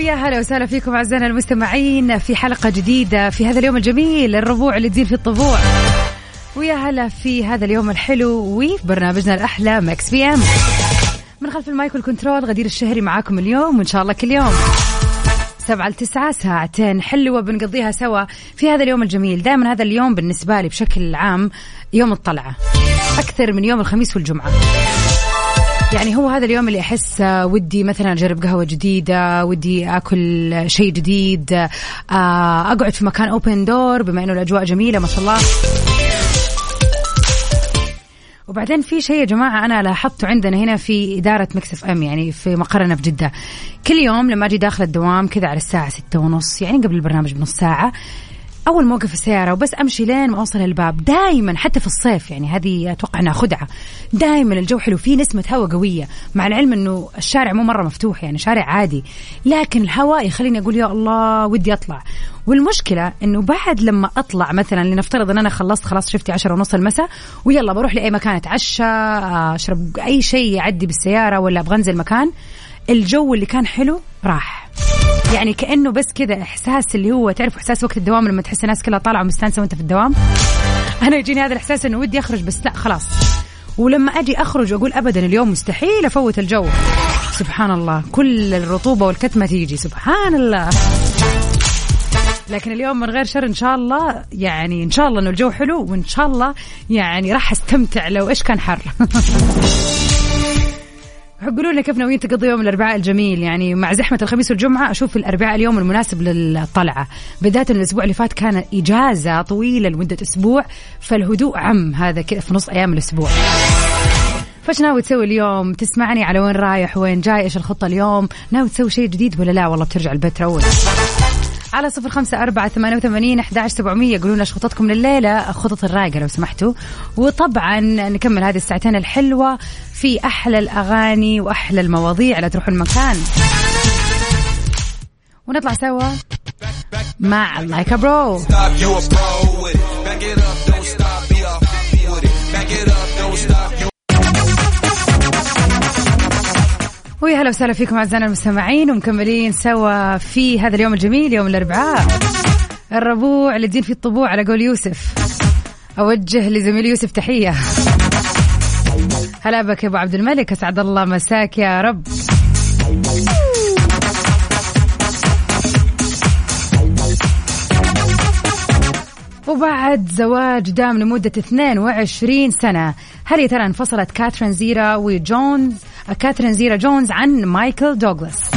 ويا هلا وسهلا فيكم أعزائنا المستمعين في حلقة جديدة في هذا اليوم الجميل الربوع اللي تزين فيه الطبوع. ويا هلا في هذا اليوم الحلو وفي برنامجنا الأحلى مكس PM. من خلف المايك والكنترول غدير الشهري معاكم اليوم وإن شاء الله كل يوم. سبعة لتسعة ساعتين حلوة بنقضيها سوا في هذا اليوم الجميل. دائما هذا اليوم بالنسبة لي بشكل عام يوم الطلعة أكثر من يوم الخميس والجمعة. يعني هو هذا اليوم اللي أحس آه، ودي مثلا أجرب قهوة جديدة ودي آكل شيء جديد آه، أقعد في مكان open door بما إنه الأجواء جميلة ما شاء الله. وبعدين في شيء يا جماعة أنا لاحظته عندنا هنا في إدارة مكس FM يعني في مقرنا في جدة. كل يوم لما أجي داخل الدوام كذا على الساعة ستة ونص يعني قبل البرنامج بنص ساعة أول ما اوقف السيارة وبس أمشي لين ما أوصل الباب. دائما حتى في الصيف يعني هذه أتوقع إنها خدعة. دائما الجو حلو فيه نسمة هواء قوية مع العلم إنه الشارع مو مرة مفتوح يعني شارع عادي. لكن الهواء يخليني أقول يا الله ودي أطلع. والمشكلة إنه بعد لما أطلع مثلا لنفترض إن أنا خلصت خلاص شفتي عشرة ونص المساء ويلا بروح لأي مكان أتعشى أشرب أي شيء يعدي بالسيارة ولا أبغى أنزل مكان الجو اللي كان حلو راح. يعني كأنه بس كذا إحساس اللي هو تعرف إحساس وقت الدوام لما تحس الناس كلها طالعة ومستانسة وأنت في الدوام؟ أنا يجيني هذا الإحساس إنه ودي أخرج بس لا خلاص. ولما أجي أخرج وأقول ابدا اليوم مستحيل أفوت الجو. سبحان الله كل الرطوبة والكتمة تيجي سبحان الله. لكن اليوم من غير شر إن شاء الله يعني إن شاء الله إنه الجو حلو وإن شاء الله يعني راح أستمتع لو إيش كان حر. قولوا لنا كيف ناويين تقضي يوم الأربعاء الجميل؟ يعني مع زحمة الخميس والجمعة أشوف الأربعاء اليوم المناسب للطلعة. بدايه الأسبوع اللي فات كان إجازة طويلة لمدة أسبوع فالهدوء عم هذا كذا في نص أيام الأسبوع. فايش ناوي تسوي اليوم؟ تسمعني على وين رايح وين جاي إيش الخطة اليوم؟ ناوي تسوي شيء جديد ولا لا؟ والله بترجع البيت تروح على صفر خمسة أربعة ثمانية وثمانين أحد سبعمية. قولوا لنا خططكم لليلة خطط الرايقة لو سمحتوا. وطبعا نكمل هذه الساعتين الحلوة في أحلى الأغاني وأحلى المواضيع. لا تروحوا المكان. ونطلع سوا مع لايكا برو ويا هلا وسهلا فيكم أعزائنا المستمعين ومكملين سوا في هذا اليوم الجميل يوم الأربعاء. الربوع اللي تزين فيه الطبوع على قول يوسف. أوجه لزميلي يوسف تحية. هلا بك يا أبو عبد الملك أسعد الله مساك يا رب. وبعد زواج دام لمدة 22 سنة هل يا ترى انفصلت كاترين زيتا جونز كاترين زيتا جونز عن مايكل دوغلاس.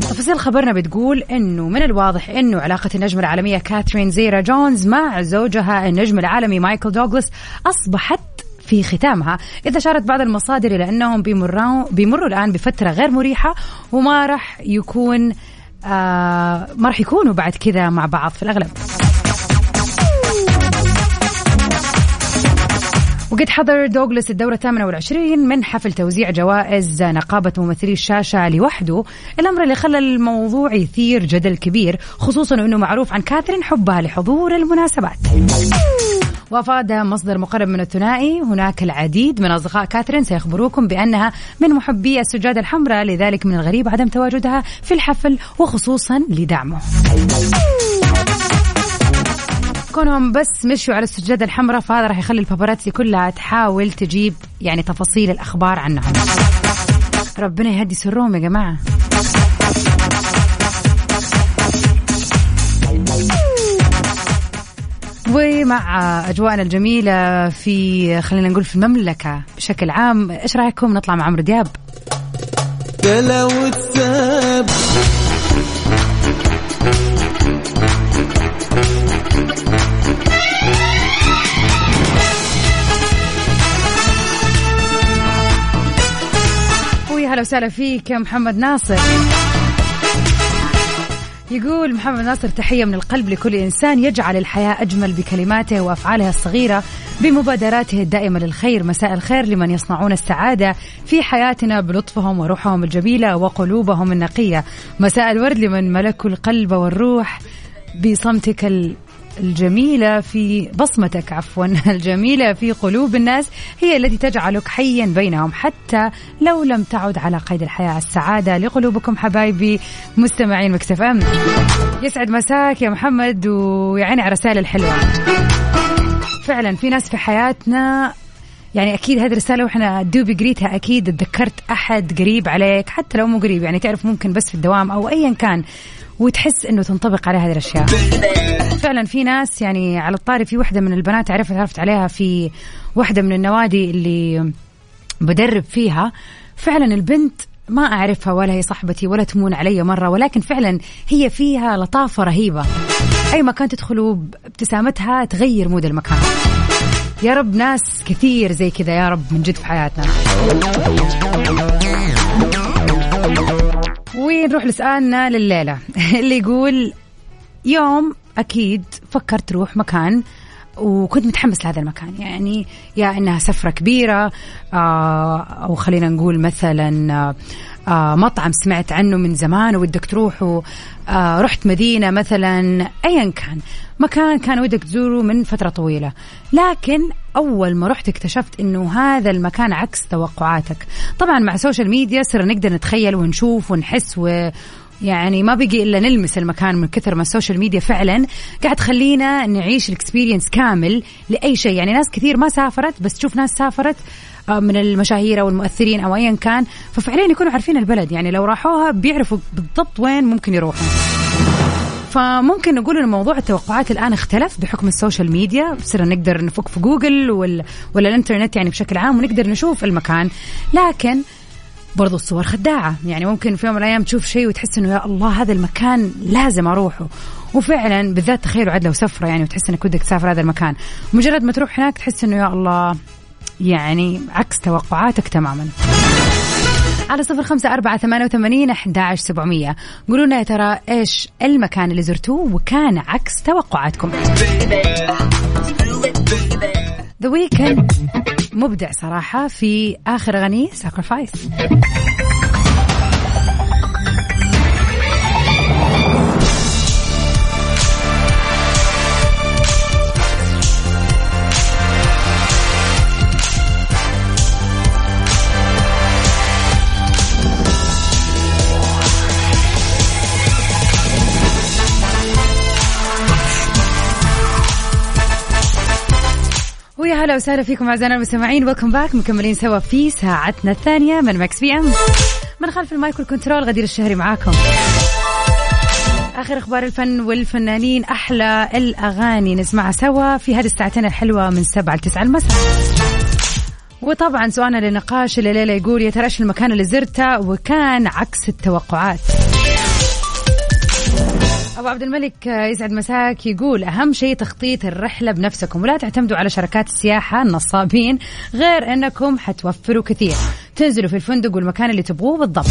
تفاصيل خبرنا بتقول إنه من الواضح إنه علاقة النجمة العالمية كاترين زيتا جونز مع زوجها النجم العالمي مايكل دوغلاس أصبحت في ختامها. إذا أشارت بعض المصادر إلى أنهم بيمروا, بيمروا الآن بفترة غير مريحة وما راح يكون آه ما راح يكونوا بعد كذا مع بعض في الأغلب. وقد حضر دوغلاس الدورة الثامنة والعشرين من حفل توزيع جوائز نقابة ممثلي الشاشة لوحده. الأمر اللي خلى الموضوع يثير جدل كبير خصوصا أنه معروف عن كاثرين حبها لحضور المناسبات. وأفاد مصدر مقرب من الثنائي هناك العديد من أصدقاء كاثرين سيخبروكم بأنها من محبي السجاده الحمراء لذلك من الغريب عدم تواجدها في الحفل وخصوصا لدعمه. كونهم بس مشوا على السجادة الحمراء فهذا راح يخلي الباباراتسي كلها تحاول تجيب يعني تفاصيل الأخبار عنهم. ربنا يهدي سرهم يا جماعة. ومع أجواءنا الجميلة في خلينا نقول في المملكة بشكل عام إيش رأيكم؟ نطلع مع عمرو دياب. ده لو هلا وسهلا فيك يا محمد ناصر. يقول محمد ناصر تحية من القلب لكل إنسان يجعل الحياة أجمل بكلماته وأفعالها الصغيرة بمبادراته الدائمة للخير. مساء الخير لمن يصنعون السعادة في حياتنا بلطفهم وروحهم الجميلة وقلوبهم النقية. مساء الورد لمن ملكوا القلب والروح بصمتك الجميلة في بصمتك عفوا الجميلة في قلوب الناس هي التي تجعلك حيا بينهم حتى لو لم تعد على قيد الحياة. السعادة لقلوبكم حبايبي مستمعين مكسف أم. يسعد مساك يا محمد ويعني على الرسائل الحلوة. فعلا في ناس في حياتنا يعني أكيد هذه الرسالة وإحنا دوبي قريتها أكيد تذكرت أحد قريب عليك حتى لو مو قريب يعني تعرف ممكن بس في الدوام أو ايا كان. وتحس إنه تنطبق عليه هذه الأشياء. فعلا في ناس يعني على الطاري في واحدة من البنات عرفت عرفت عليها في واحدة من النوادي اللي بدرب فيها. فعلا البنت ما أعرفها ولا هي صاحبتي ولا تمون علي مرة ولكن فعلا هي فيها لطافة رهيبة. أي مكان تدخلوا بابتسامتها تغير مود المكان. يا رب ناس كثير زي كذا يا رب من جد في حياتنا. ونروح لسؤالنا لليلة؟ اللي يقول يوم أكيد فكرت تروح مكان وكنت متحمس لهذا المكان. يعني يا إنها سفرة كبيرة آه، أو خلينا نقول مثلا آه، آه، مطعم سمعت عنه من زمان ودك تروحه رحت مدينة مثلا ايا كان. مكان كان ودك تزوره من فترة طويلة. لكن أول ما رحت اكتشفت إنه هذا المكان عكس توقعاتك. طبعا مع ال social media صرنا نقدر نتخيل ونشوف ونحس و يعني ما بقي إلا نلمس المكان من كثر ما ال social media فعلا قاعد تخلينا نعيش ال experience كامل لأي شيء. يعني ناس كثير ما سافرت بس تشوف ناس سافرت آه، من المشاهير أو المؤثرين أو ايا كان ففعليا يكونوا عارفين البلد. يعني لو راحوها بيعرفوا بالضبط وين ممكن يروحوا. فممكن نقول إن موضوع التوقعات الآن اختلف بحكم ال social media. صرنا نقدر نفك في جوجل وال... ولا الإنترنت يعني بشكل عام ونقدر نشوف المكان. لكن برضو الصور خداعة. يعني ممكن في يوم من الأيام تشوف شيء وتحس إنه يا الله هذا المكان لازم أروحه. وفعلا بالذات تخيلوا عاد لو سفرة يعني وتحس إنك ودك تسافر هذا المكان. مجرد ما تروح هناك تحس إنه يا الله يعني عكس توقعاتك تماما. على صفر خمسة أربعة ثمانية وثمانين أحد عشر سبعمية. قولوا لنا يا ترى إيش المكان اللي زرتوه وكان عكس توقعاتكم. The Weeknd مبدع صراحة في آخر أغنية Sacrifice هلا وسهلا فيكم أعزائنا المستمعين. welcome back مكملين سوا في ساعتنا الثانية من مكس PM من خلف المايك والكنترول غدير الشهري معاكم. آخر أخبار الفن والفنانين أحلى الأغاني نسمعها سوا في هذه الساعتين الحلوة من 7 ل 9 المساء. وطبعا سؤالنا للنقاش الليلة يقول يا ترى إيش المكان اللي زرته؟ وكان عكس التوقعات. أبو عبد الملك يسعد مساك يقول أهم شيء تخطيط الرحلة بنفسكم ولا تعتمدوا على شركات السياحة النصابين غير أنكم حتوفروا كثير. تنزلوا في الفندق والمكان اللي تبغوه بالضبط.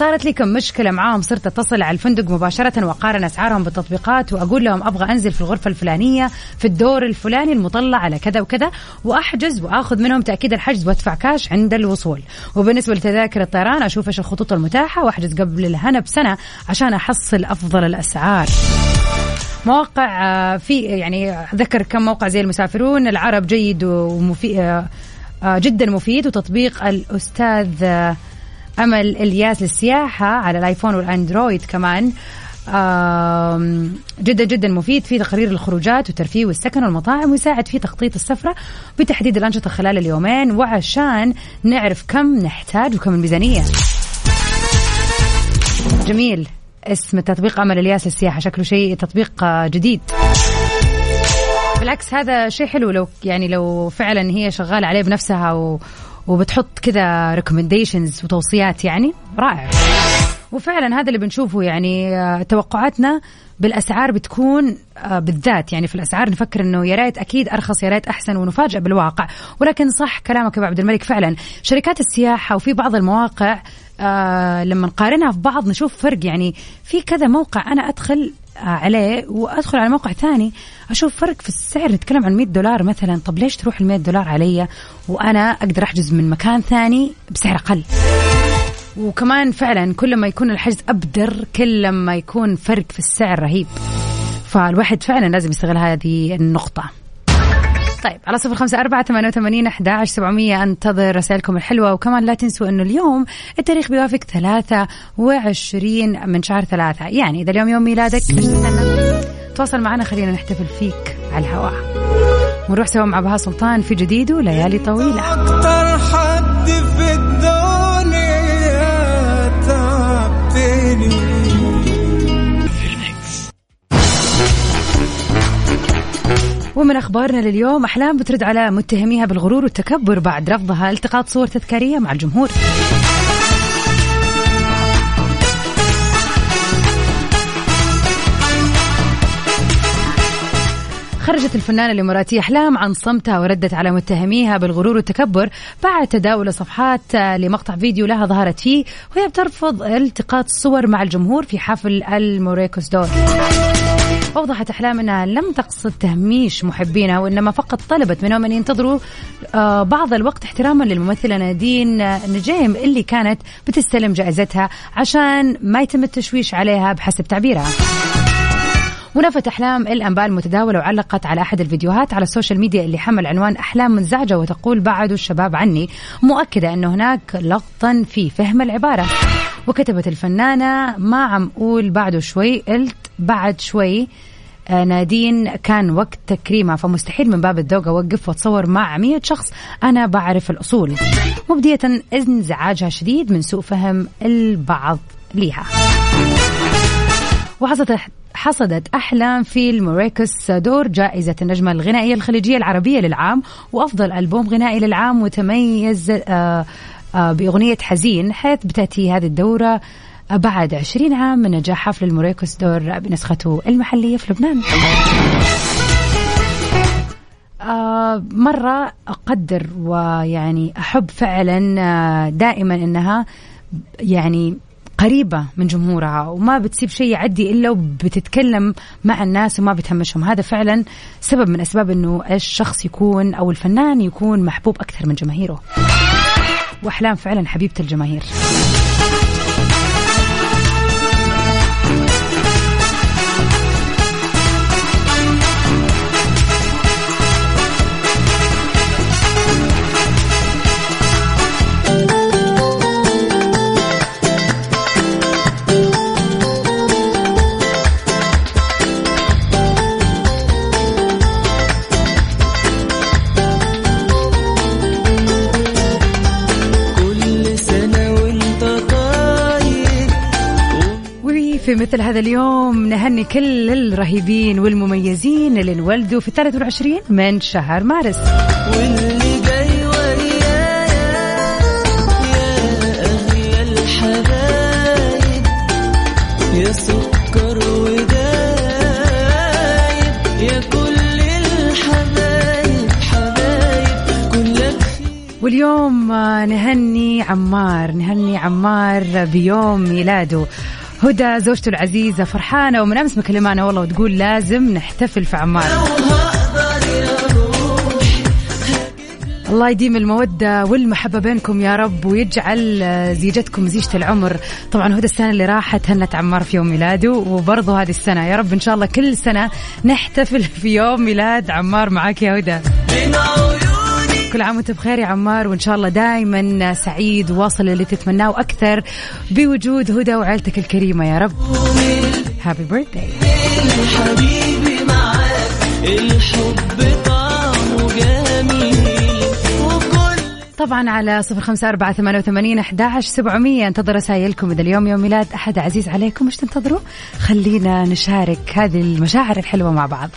صارت لي كم مشكلة معاهم صرت أتصل على الفندق مباشرة وأقارن أسعارهم بالتطبيقات وأقول لهم أبغى أنزل في الغرفة الفلانية في الدور الفلاني المطلع على كذا وكذا وأحجز وأخذ منهم تأكيد الحجز وأدفع كاش عند الوصول. وبالنسبة لتذاكر الطيران أشوف إيش الخطوط المتاحة وأحجز قبل الهنا بسنة عشان أحصل أفضل الأسعار. مواقع آه، في يعني ذكر كم موقع زي المسافرون العرب جيد ومفيد جدا مفيد وتطبيق الأستاذ آه، امل الياس للسياحة على الآيفون والأندرويد كمان. جدا جدا مفيد في تقرير الخروجات والترفيه والسكن والمطاعم ويساعد في تخطيط السفرة بتحديد الأنشطة خلال اليومين. وعشان نعرف كم نحتاج وكم الميزانية. جميل. اسم تطبيق امل الياس للسياحة. شكله شيء تطبيق جديد. بالعكس هذا شيء حلو لو يعني لو فعلا هي شغالة عليه بنفسها و وبتحط كذا recommendations وتوصيات يعني؟ رائع. وفعلا هذا اللي بنشوفه يعني آه، توقعاتنا بالأسعار بتكون آه، بالذات يعني في الأسعار. نفكر إنه يا ريت أكيد أرخص يا ريت أحسن ونفاجئ بالواقع. ولكن صح كلامك يا أبو عبد الملك فعلا شركات السياحة وفي بعض المواقع آه لما نقارنها في بعض نشوف فرق. يعني في كذا موقع أنا أدخل عليه وأدخل على موقع ثاني أشوف فرق في السعر نتكلم عن 100 دولار مثلا. طب ليش تروح ال 100 دولار علي؟ وأنا أقدر أحجز من مكان ثاني بسعر أقل. وكمان فعلا كل ما يكون الحجز أبدر كل ما يكون فرق في السعر رهيب. فالواحد فعلا لازم يستغل هذه النقطة. طيب على صفر خمسة أربعة ثمانية وثمانين أحد سبعمية أنتظر رسائلكم الحلوة وكمان لا تنسوا أنه اليوم التاريخ بيوافق ثلاثة وعشرين من شهر ثلاثة. يعني إذا اليوم يوم ميلادك تواصل معنا خلينا نحتفل فيك على الهواء. ونروح سوا مع بها سلطان في جديد وليالي طويلة. أكتر حد في الدنيا تعبتني ومن أخبارنا لليوم أحلام بترد على متهميها بالغرور والتكبر بعد رفضها التقاط صور تذكارية مع الجمهور. خرجت الفنانة الإماراتية أحلام عن صمتها وردت على متهميها بالغرور والتكبر بعد تداول صفحات لمقطع فيديو لها ظهرت فيه وهي بترفض التقاط الصور مع الجمهور في حفل الموريكوس دور. أوضحت أحلام أنها لم تقصد تهميش محبينها وإنما فقط طلبت منهم أن ينتظروا آه، بعض الوقت احتراما للممثلة نادين نجيم اللي كانت بتستلم جائزتها عشان ما يتم التشويش عليها بحسب تعبيرها. ونفت أحلام الأنباء المتداولة وعلقت على أحد الفيديوهات على السوشيال ميديا اللي حمل عنوان أحلام منزعجة وتقول بعدوا الشباب عني مؤكدة أنه هناك لغطا في فهم العبارة. وكتبت الفنانة ما عم أقول بعده شوي قلت بعد شوي آه، نادين كان وقت تكريمها فمستحيل من باب الذوق أوقف وأتصور مع مية شخص أنا بعرف الأصول. مبدية انزعاجها شديد من سوء فهم البعض ليها. وحصلت حصدت أحلام في الموريكوس دور جائزة النجمة الغنائية الخليجية العربية للعام وأفضل ألبوم غنائي للعام وتميز آه، آه، بأغنية حزين حيث بتأتي هذه الدورة بعد عشرين عام من نجاح حفل الموريكوس دور بنسخته المحلية في لبنان. آه مرة أقدر ويعني أحب فعلا آه دائما أنها يعني قريبة من جمهورها وما بتسيب شيء يعدي إلا وبتتكلم مع الناس وما بتهمشهم. هذا فعلا سبب من أسباب أنه الشخص يكون أو الفنان يكون محبوب أكثر من جماهيره. وأحلام فعلا حبيبة الجماهير. وفي مثل هذا اليوم نهني كل الرهيبين والمميزين اللي انولدوا في الثالث والعشرين من شهر مارس. واللي جاي ويايا يا أغلى الحبايب يا سكر ودايب يا كل الحبايب حبايب كلك واليوم نهني عمار نهني عمار بيوم ميلاده. هدى زوجته العزيزة فرحانة ومن أمس مكلمانا والله وتقول لازم نحتفل في عمار الله يديم المودة والمحبة بينكم يا رب ويجعل زيجتكم زيجة العمر. طبعا هدى السنة اللي راحت هنت عمار في يوم ميلاده وبرضه هذه السنة. يا رب إن شاء الله كل سنة نحتفل في يوم ميلاد عمار معاك يا هدى. كل عام وانت بخير يا عمار وإن شاء الله دائما سعيد واصل اللي تتمناه وأكثر بوجود هدى وعائلتك الكريمة يا رب. هابي بيرثداي حبيبي معاك الحب طعمه جميل. وكل طبعا على صفر خمسة أربعة ثمانية وثمانين أحداش سبعمية. انتظر رسائلكم إذا اليوم يوم ميلاد أحد عزيز عليكم إيش تنتظروا؟ خلينا نشارك هذه المشاعر الحلوة مع بعض.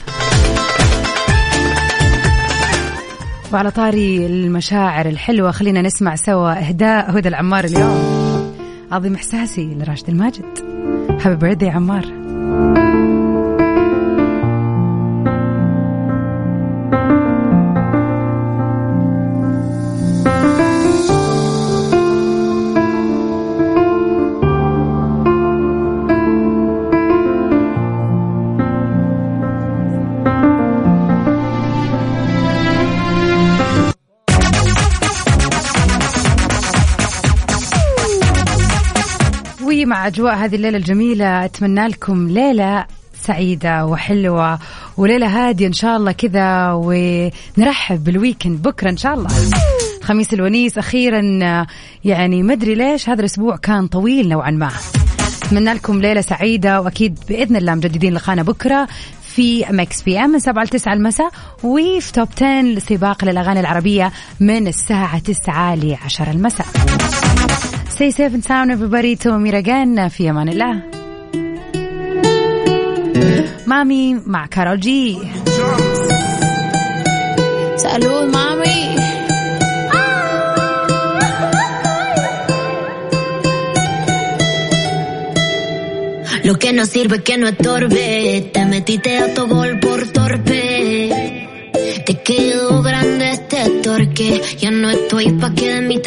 وعلى طاري المشاعر الحلوة. خلينا نسمع سوا إهداء هدى العمار اليوم. عظيم إحساسي لراشد الماجد. هابي بيرثدي عمار. ومع أجواء هذه الليلة الجميلة. أتمنى لكم ليلة سعيدة وحلوة وليلة هادية إن شاء الله كذا ونرحب بال weekend بكرة إن شاء الله. خميس الونيس أخيرا يعني مدري ليش هذا الأسبوع كان طويل نوعا ما. أتمنى لكم ليلة سعيدة وأكيد بإذن الله مجددين لقانا بكرة في مكس PM من 7 ل 9 المساء وفي top 10 سباق للأغاني العربية من الساعة 9 ل 10 المساء. Stay safe and sound everybody تومي رجان في امان الله. مامي مع كارول جي. Salud, mami. Lo que no sirve que no estorbe. Te metiste a tu gol por torpe. Te quedó grande este torque. Ya no estoy pa' que de mí te